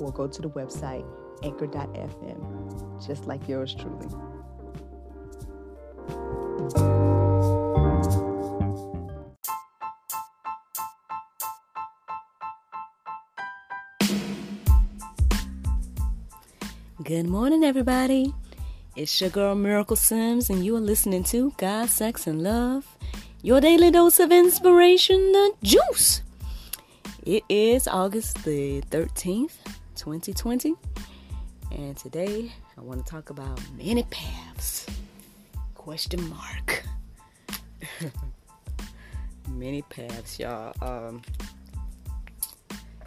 or go to the website anchor.fm, just like yours truly. Good morning, everybody. It's your girl Miracle Sims, and you are listening to God, Sex, and Love, your daily dose of inspiration, the juice. It is August the 13th, 2020. And today I want to talk about many paths. Question mark. many paths, y'all. Um,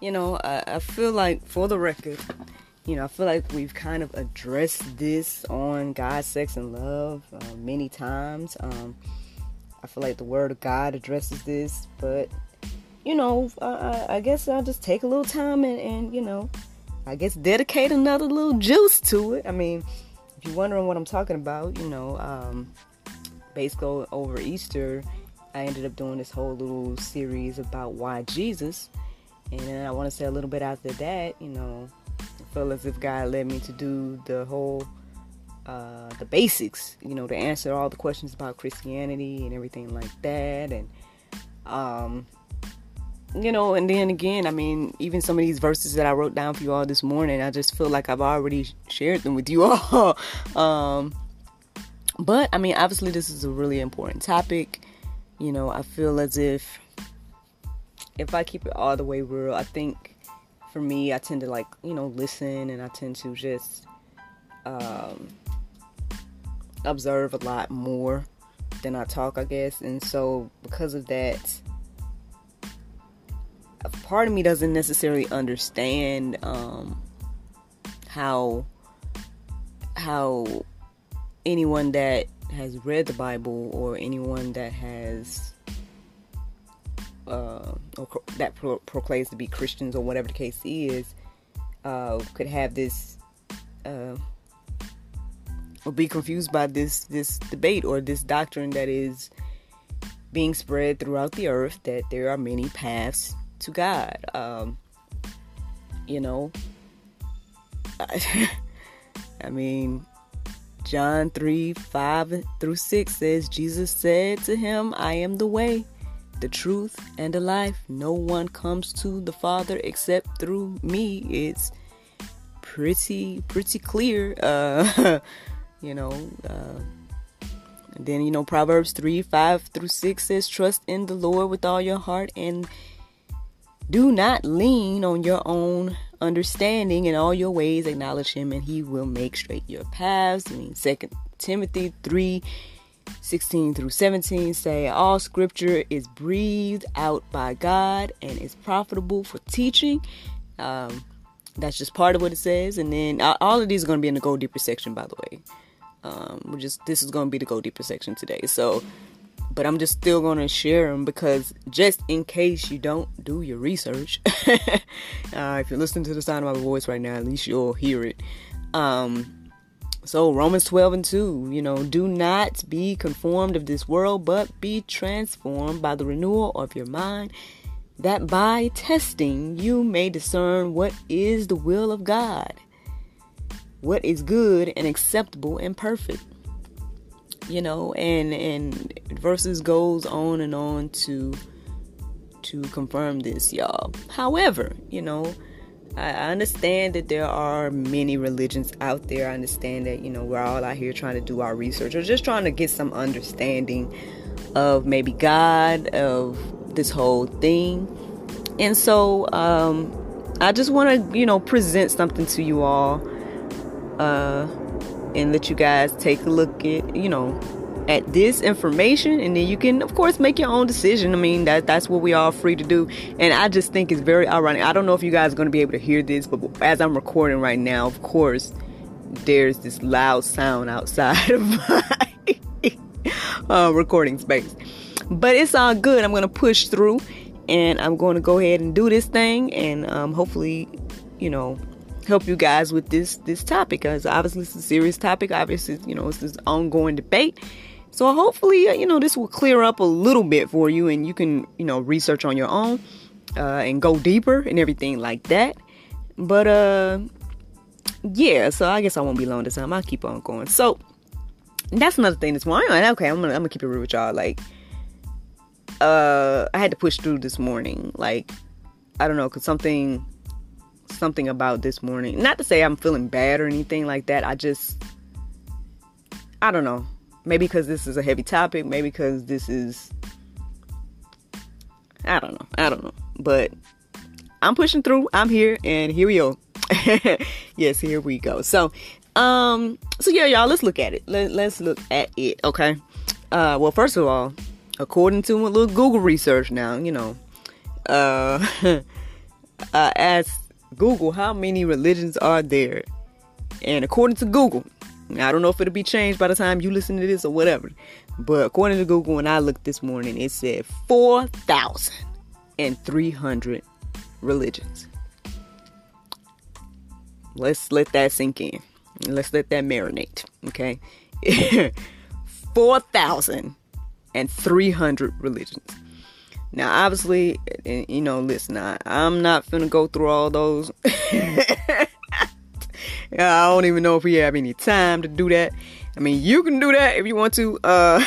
you know, I, I feel like, for the record, you know, I feel like we've kind of addressed this on God, Sex, and Love uh, many times. Um, I feel like the Word of God addresses this, but you know, uh, I guess I'll just take a little time and, and, you know, I guess dedicate another little juice to it. I mean, if you're wondering what I'm talking about, you know, um, basically over Easter, I ended up doing this whole little series about why Jesus. And then I want to say a little bit after that, you know, I feel as if God led me to do the whole, uh, the basics, you know, to answer all the questions about Christianity and everything like that. And, um, you know, and then again, I mean, even some of these verses that I wrote down for you all this morning, I just feel like I've already shared them with you all. um, but I mean, obviously, this is a really important topic. You know, I feel as if if I keep it all the way real, I think for me, I tend to like, you know, listen and I tend to just um, observe a lot more than I talk, I guess. And so, because of that, part of me doesn't necessarily understand um, how how anyone that has read the Bible or anyone that has uh, or that pro- proclaims to be Christians or whatever the case is uh, could have this uh, or be confused by this this debate or this doctrine that is being spread throughout the earth that there are many paths to God. Um, you know, I, I mean, John 3 5 through 6 says, Jesus said to him, I am the way, the truth, and the life. No one comes to the Father except through me. It's pretty, pretty clear. Uh, you know, uh, then, you know, Proverbs 3 5 through 6 says, Trust in the Lord with all your heart and do not lean on your own understanding in all your ways. Acknowledge him and he will make straight your paths. I mean, Second Timothy 3 16 through 17 say, All scripture is breathed out by God and is profitable for teaching. Um, that's just part of what it says. And then all of these are going to be in the Go Deeper section, by the way. Um, we're just this is going to be the Go Deeper section today. So but I'm just still going to share them because just in case you don't do your research, uh, if you're listening to the sound of my voice right now, at least you'll hear it. Um, so Romans 12 and 2, you know, do not be conformed of this world, but be transformed by the renewal of your mind, that by testing you may discern what is the will of God, what is good and acceptable and perfect you know and and verses goes on and on to to confirm this y'all. However you know I, understand that there are many religions out there. I understand that you know we're all out here trying to do our research or just trying to get some understanding of maybe god of this whole thing. And so um i just want to you know present something to you all uh and let you guys take a look at, you know, at this information and then you can of course make your own decision. I mean that that's what we all free to do. And i just think it's very ironic. I don't know if you guys are going to be able to hear this but as i'm recording right now of course there's this loud sound outside of my uh, recording space. But it's all good. I'm going to push through and i'm going to go ahead and do this thing and um, hopefully you know help you guys with this this topic because obviously it's a serious topic obviously you know it's this ongoing debate so hopefully, uh, you know, this will clear up a little bit for you and you can, you know, research on your own uh, and go deeper and everything like that. But uh yeah, so I guess I won't be long this time. I'll keep on going. So that's another thing this morning. Okay, I'm gonna I'm gonna keep it real with y'all. Like uh I had to push through this morning. Like I don't know, cause something something about this morning. Not to say I'm feeling bad or anything like that. I just I don't know. Maybe because this is a heavy topic. Maybe because this is. I don't know. I don't know. But I'm pushing through. I'm here, and here we go. yes, here we go. So, um, so yeah, y'all, let's look at it. Let, let's look at it. Okay. Uh, well, first of all, according to a little Google research, now you know, uh, I asked Google how many religions are there, and according to Google, I don't know if it'll be changed by the time you listen to this or whatever. But according to Google, when I looked this morning, it said 4,300 religions. Let's let that sink in. Let's let that marinate. Okay. 4,300 religions. Now, obviously, you know, listen, I, I'm not gonna go through all those. I don't even know if we have any time to do that. I mean, you can do that if you want to. Uh,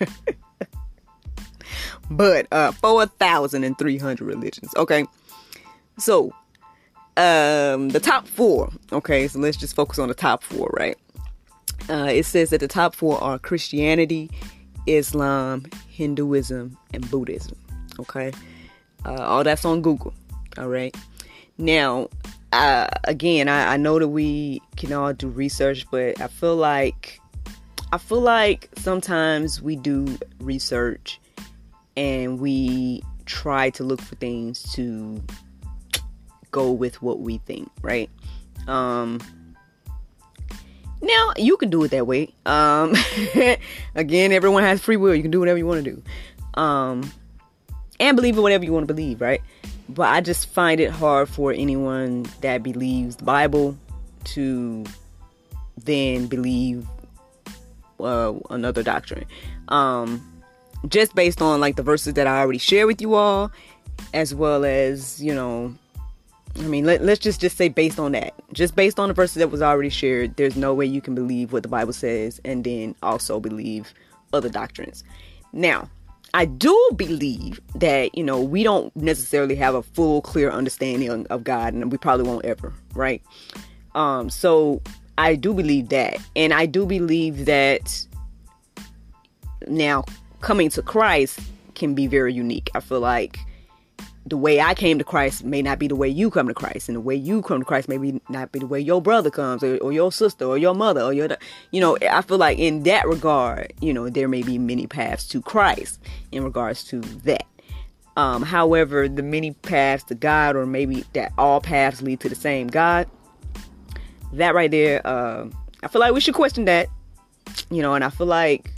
but uh, 4,300 religions. Okay. So, um, the top four. Okay. So let's just focus on the top four, right? Uh, it says that the top four are Christianity, Islam, Hinduism, and Buddhism. Okay. Uh, all that's on Google. All right. Now, uh, again, I, I know that we can all do research, but I feel like I feel like sometimes we do research and we try to look for things to go with what we think, right? Um, now you can do it that way. Um, again, everyone has free will. You can do whatever you want to do, um, and believe in whatever you want to believe, right? But I just find it hard for anyone that believes the Bible to then believe uh, another doctrine. Um, just based on like the verses that I already shared with you all, as well as you know, I mean, let, let's just just say based on that, just based on the verses that was already shared, there's no way you can believe what the Bible says and then also believe other doctrines. Now, I do believe that, you know, we don't necessarily have a full, clear understanding of God, and we probably won't ever, right? Um, so I do believe that. And I do believe that now coming to Christ can be very unique. I feel like the way I came to Christ may not be the way you come to Christ, and the way you come to Christ maybe not be the way your brother comes, or, or, your sister, or your mother, or your, you know, I feel like in that regard, you know, there may be many paths to Christ in regards to that. Um, however, the many paths to God, or maybe that all paths lead to the same God, that right there, uh, I feel like we should question that, you know, and I feel like,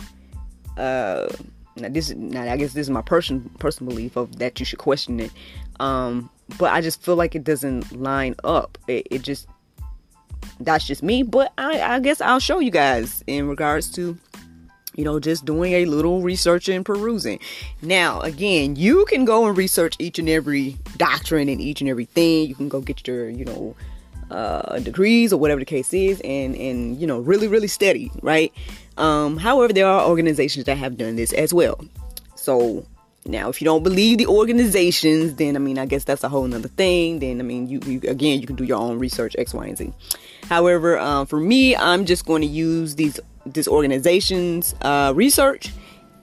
uh, now this is now I guess this is my person personal belief of that you should question it. Um, but I just feel like it doesn't line up. It, it just that's just me. But I, I guess I'll show you guys in regards to you know, just doing a little research and perusing. Now, again, you can go and research each and every doctrine and each and everything. You can go get your, you know, uh, degrees or whatever the case is, and and you know, really, really steady, right? Um, however, there are organizations that have done this as well. So now, if you don't believe the organizations, then I mean, I guess that's a whole nother thing. Then I mean, you, you again, you can do your own research, X, Y, and Z. However, um, for me, I'm just going to use these this organization's uh, research.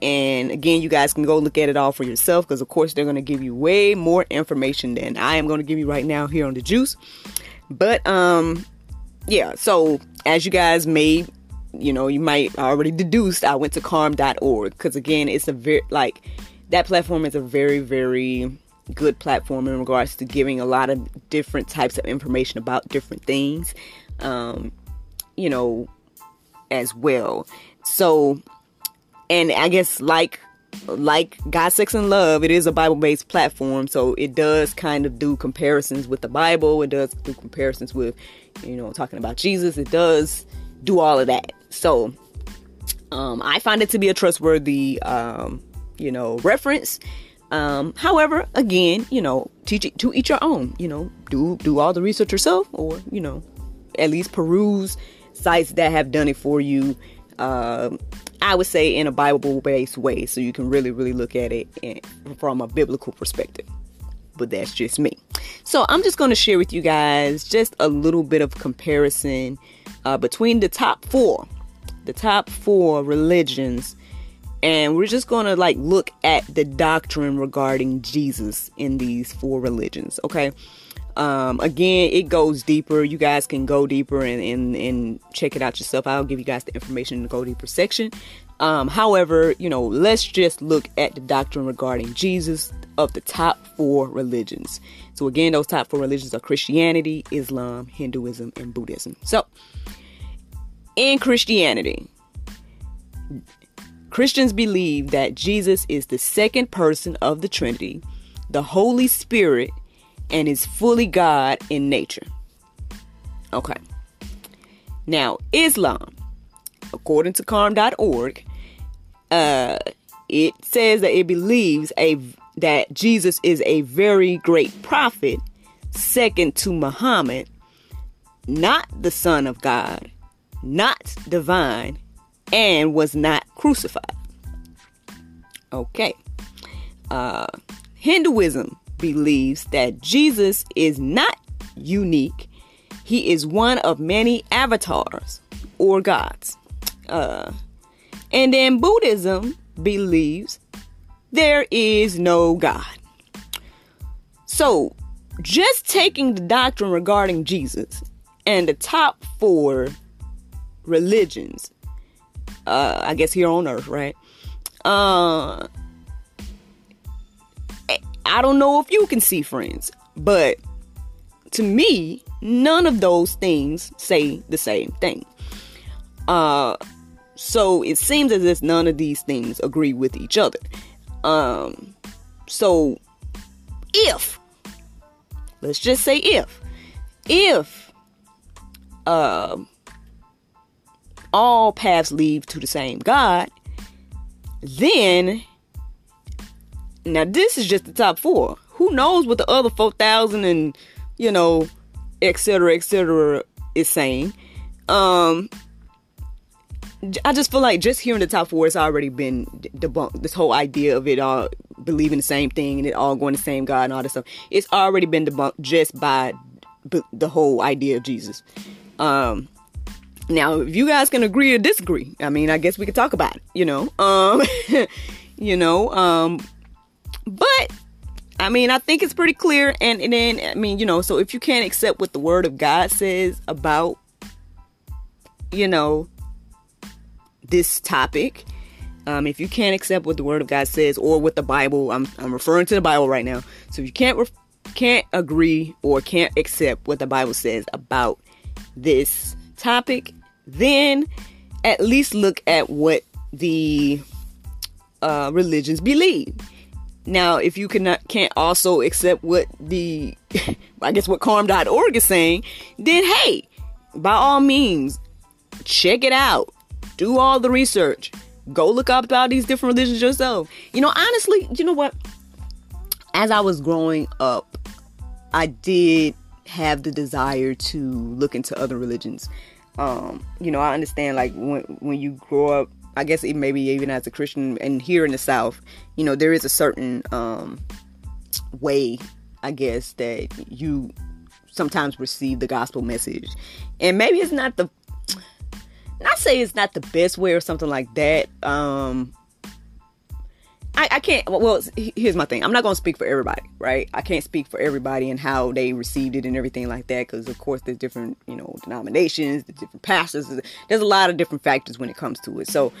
And again, you guys can go look at it all for yourself because, of course, they're going to give you way more information than I am going to give you right now here on the juice. But um, yeah. So as you guys may you know, you might already deduced I went to carm.org because again, it's a very like that platform is a very very good platform in regards to giving a lot of different types of information about different things. Um, you know, as well. So, and I guess like like God, Sex, and Love, it is a Bible based platform, so it does kind of do comparisons with the Bible. It does do comparisons with, you know, talking about Jesus. It does do all of that. So, um, I find it to be a trustworthy, um, you know, reference. Um, however, again, you know, teach it to each your own. You know, do do all the research yourself, or you know, at least peruse sites that have done it for you. Uh, I would say in a Bible based way, so you can really, really look at it in, from a biblical perspective. But that's just me. So I'm just going to share with you guys just a little bit of comparison uh, between the top four, the top four religions, and we're just going to like look at the doctrine regarding Jesus in these four religions. Okay. Um, again, it goes deeper. You guys can go deeper and, and, and check it out yourself. I'll give you guys the information in the go deeper section. Um, however, you know, let's just look at the doctrine regarding Jesus of the top four religions. So, again, those top four religions are Christianity, Islam, Hinduism, and Buddhism. So, in Christianity, Christians believe that Jesus is the second person of the Trinity, the Holy Spirit and is fully God in nature. Okay. Now, Islam, according to carm.org, uh, it says that it believes a that Jesus is a very great prophet, second to Muhammad, not the Son of God, not divine, and was not crucified. Okay. Uh, Hinduism believes that Jesus is not unique, he is one of many avatars or gods. Uh, and then Buddhism believes there is no God. So, just taking the doctrine regarding Jesus and the top four religions, uh, I guess here on earth, right? Uh, I don't know if you can see friends, but to me, none of those things say the same thing. Uh, so it seems as if none of these things agree with each other. Um, so if, let's just say if, if, uh, all paths lead to the same God, then now this is just the top four. Who knows what the other four thousand and you know, etc. etc. is saying. Um, I just feel like just hearing the top four has already been debunked. This whole idea of it all believing the same thing and it all going the same God and all this stuff. It's already been debunked just by the whole idea of Jesus. Um, now, if you guys can agree or disagree, I mean, I guess we could talk about it. You know, um, you know, um, but I mean, I think it's pretty clear. And, and then, I mean, you know, so if you can't accept what the Word of God says about, you know, this topic, um, if you can't accept what the Word of God says or what the Bible, I'm, I'm referring to the Bible right now. So if you can't re- can't agree or can't accept what the Bible says about this topic, then at least look at what the uh, religions believe. Now, if you cannot can't also accept what the I guess what carm.org is saying, then hey, by all means, check it out. Do all the research. Go look up about these different religions yourself. You know, honestly, you know what? As I was growing up, I did have the desire to look into other religions. Um, you know, I understand like when when you grow up I guess maybe even as a Christian and here in the South, you know, there is a certain um, way, I guess, that you sometimes receive the gospel message. And maybe it's not the not say it's not the best way or something like that. Um I, I can't. Well, here's my thing. I'm not going to speak for everybody, right? I can't speak for everybody and how they received it and everything like that, because of course there's different, you know, denominations, there's different pastors. There's a lot of different factors when it comes to it. So,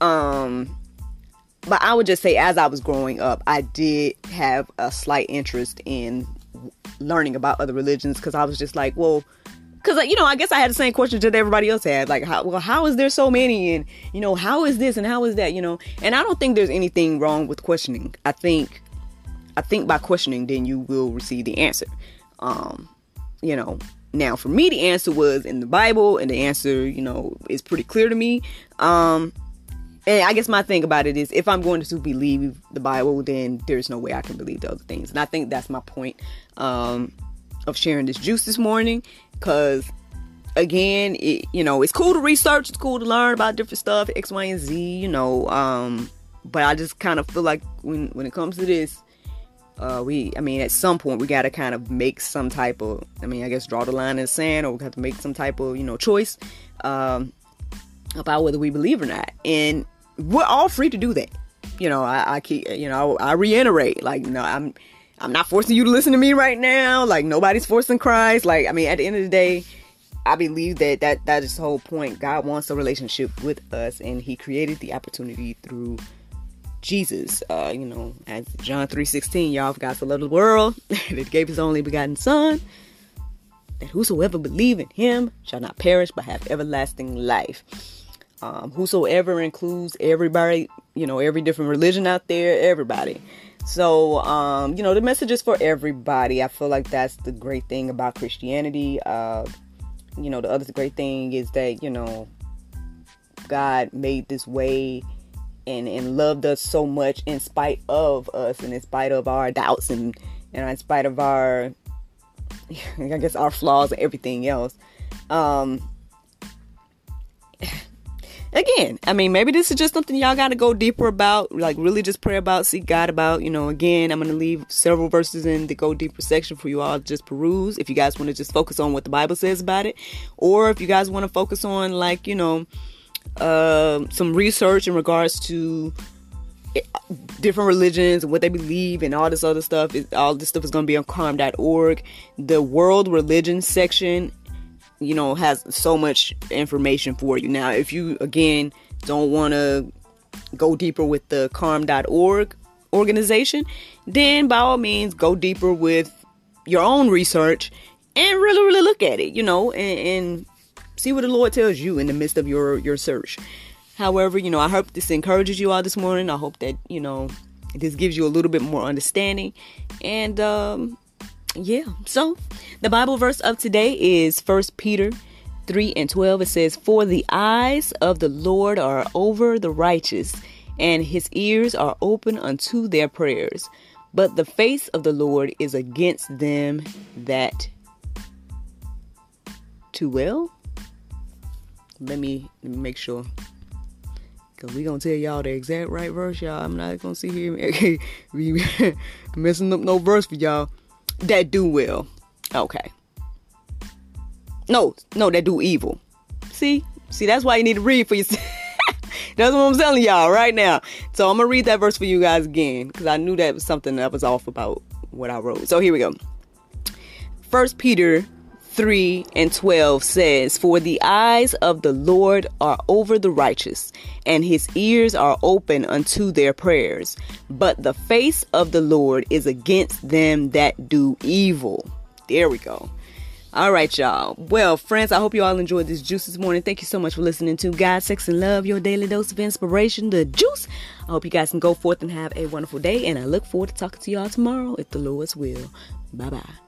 um, but I would just say, as I was growing up, I did have a slight interest in learning about other religions because I was just like, well, because you know, I guess I had the same questions that everybody else had. Like, how, well, how is there so many, and you know, how is this and how is that, you know? And I don't think there's anything wrong with questioning. I think, I think by questioning, then you will receive the answer. Um, you know, now for me, the answer was in the Bible, and the answer, you know, is pretty clear to me. Um, and I guess my thing about it is if I'm going to believe the Bible, then there's no way I can believe the other things. And I think that's my point um, of sharing this juice this morning because again it, you know it's cool to research it's cool to learn about different stuff x y and z you know um but i just kind of feel like when when it comes to this uh we i mean at some point we got to kind of make some type of i mean i guess draw the line in the sand or we have to make some type of you know choice um about whether we believe or not. And we're all free to do that. You know i, I keep you know I, I reiterate like you know i'm I'm not forcing you to listen to me right now. Like nobody's forcing Christ. Like I mean, at the end of the day, I believe that that that is the whole point. God wants a relationship with us, and He created the opportunity through Jesus. Uh, you know, as John three sixteen, y'all forgot to love the world that gave His only begotten Son, that whosoever believe in Him shall not perish but have everlasting life. Um, whosoever includes everybody, you know, every different religion out there, everybody. So, um, you know, the message is for everybody. I feel like that's the great thing about Christianity. Uh, you know, the other great thing is that, you know, God made this way and, and loved us so much in spite of us and in spite of our doubts and, and in spite of our, I guess, our flaws and everything else. Um, again, I mean, maybe this is just something y'all got to go deeper about, like really just pray about, seek God about. You know, again, I'm going to leave several verses in the go deeper section for you all to just peruse if you guys want to just focus on what the Bible says about it, or if you guys want to focus on, like, you know, uh, some research in regards to eh, different religions and what they believe and all this other stuff. All this stuff is going to be on carm.org. The world religion section you know, has so much information for you. Now, if you again don't want to go deeper with the carm.org organization, then by all means go deeper with your own research and really, really look at it, you know, and, and see what the Lord tells you in the midst of your your search. However, you know, I hope this encourages you all this morning. I hope that, you know, this gives you a little bit more understanding. And um yeah, so the Bible verse of today is First Peter 3 and 12. It says, For the eyes of the Lord are over the righteous, and his ears are open unto their prayers. But the face of the Lord is against them that too well. Let me, make sure. Cause we gonna tell y'all the exact right verse, y'all. I'm not gonna see here messing up no verse for y'all that do well. Okay. No, no, that do evil. See? See, that's why you need to read for yourself. that's what I'm telling y'all right now. So I'm gonna read that verse for you guys again because I knew that was something that was off about what I wrote. So here we go. First Peter 3 and 12 says, For the eyes of the Lord are over the righteous, and his ears are open unto their prayers. But the face of the Lord is against them that do evil. There we go. All right, y'all. Well, friends, I hope you all enjoyed this juice this morning. Thank you so much for listening to God, Sex, and Love, your daily dose of inspiration, the juice. I hope you guys can go forth and have a wonderful day, and I look forward to talking to y'all tomorrow if the Lord's will. Bye bye.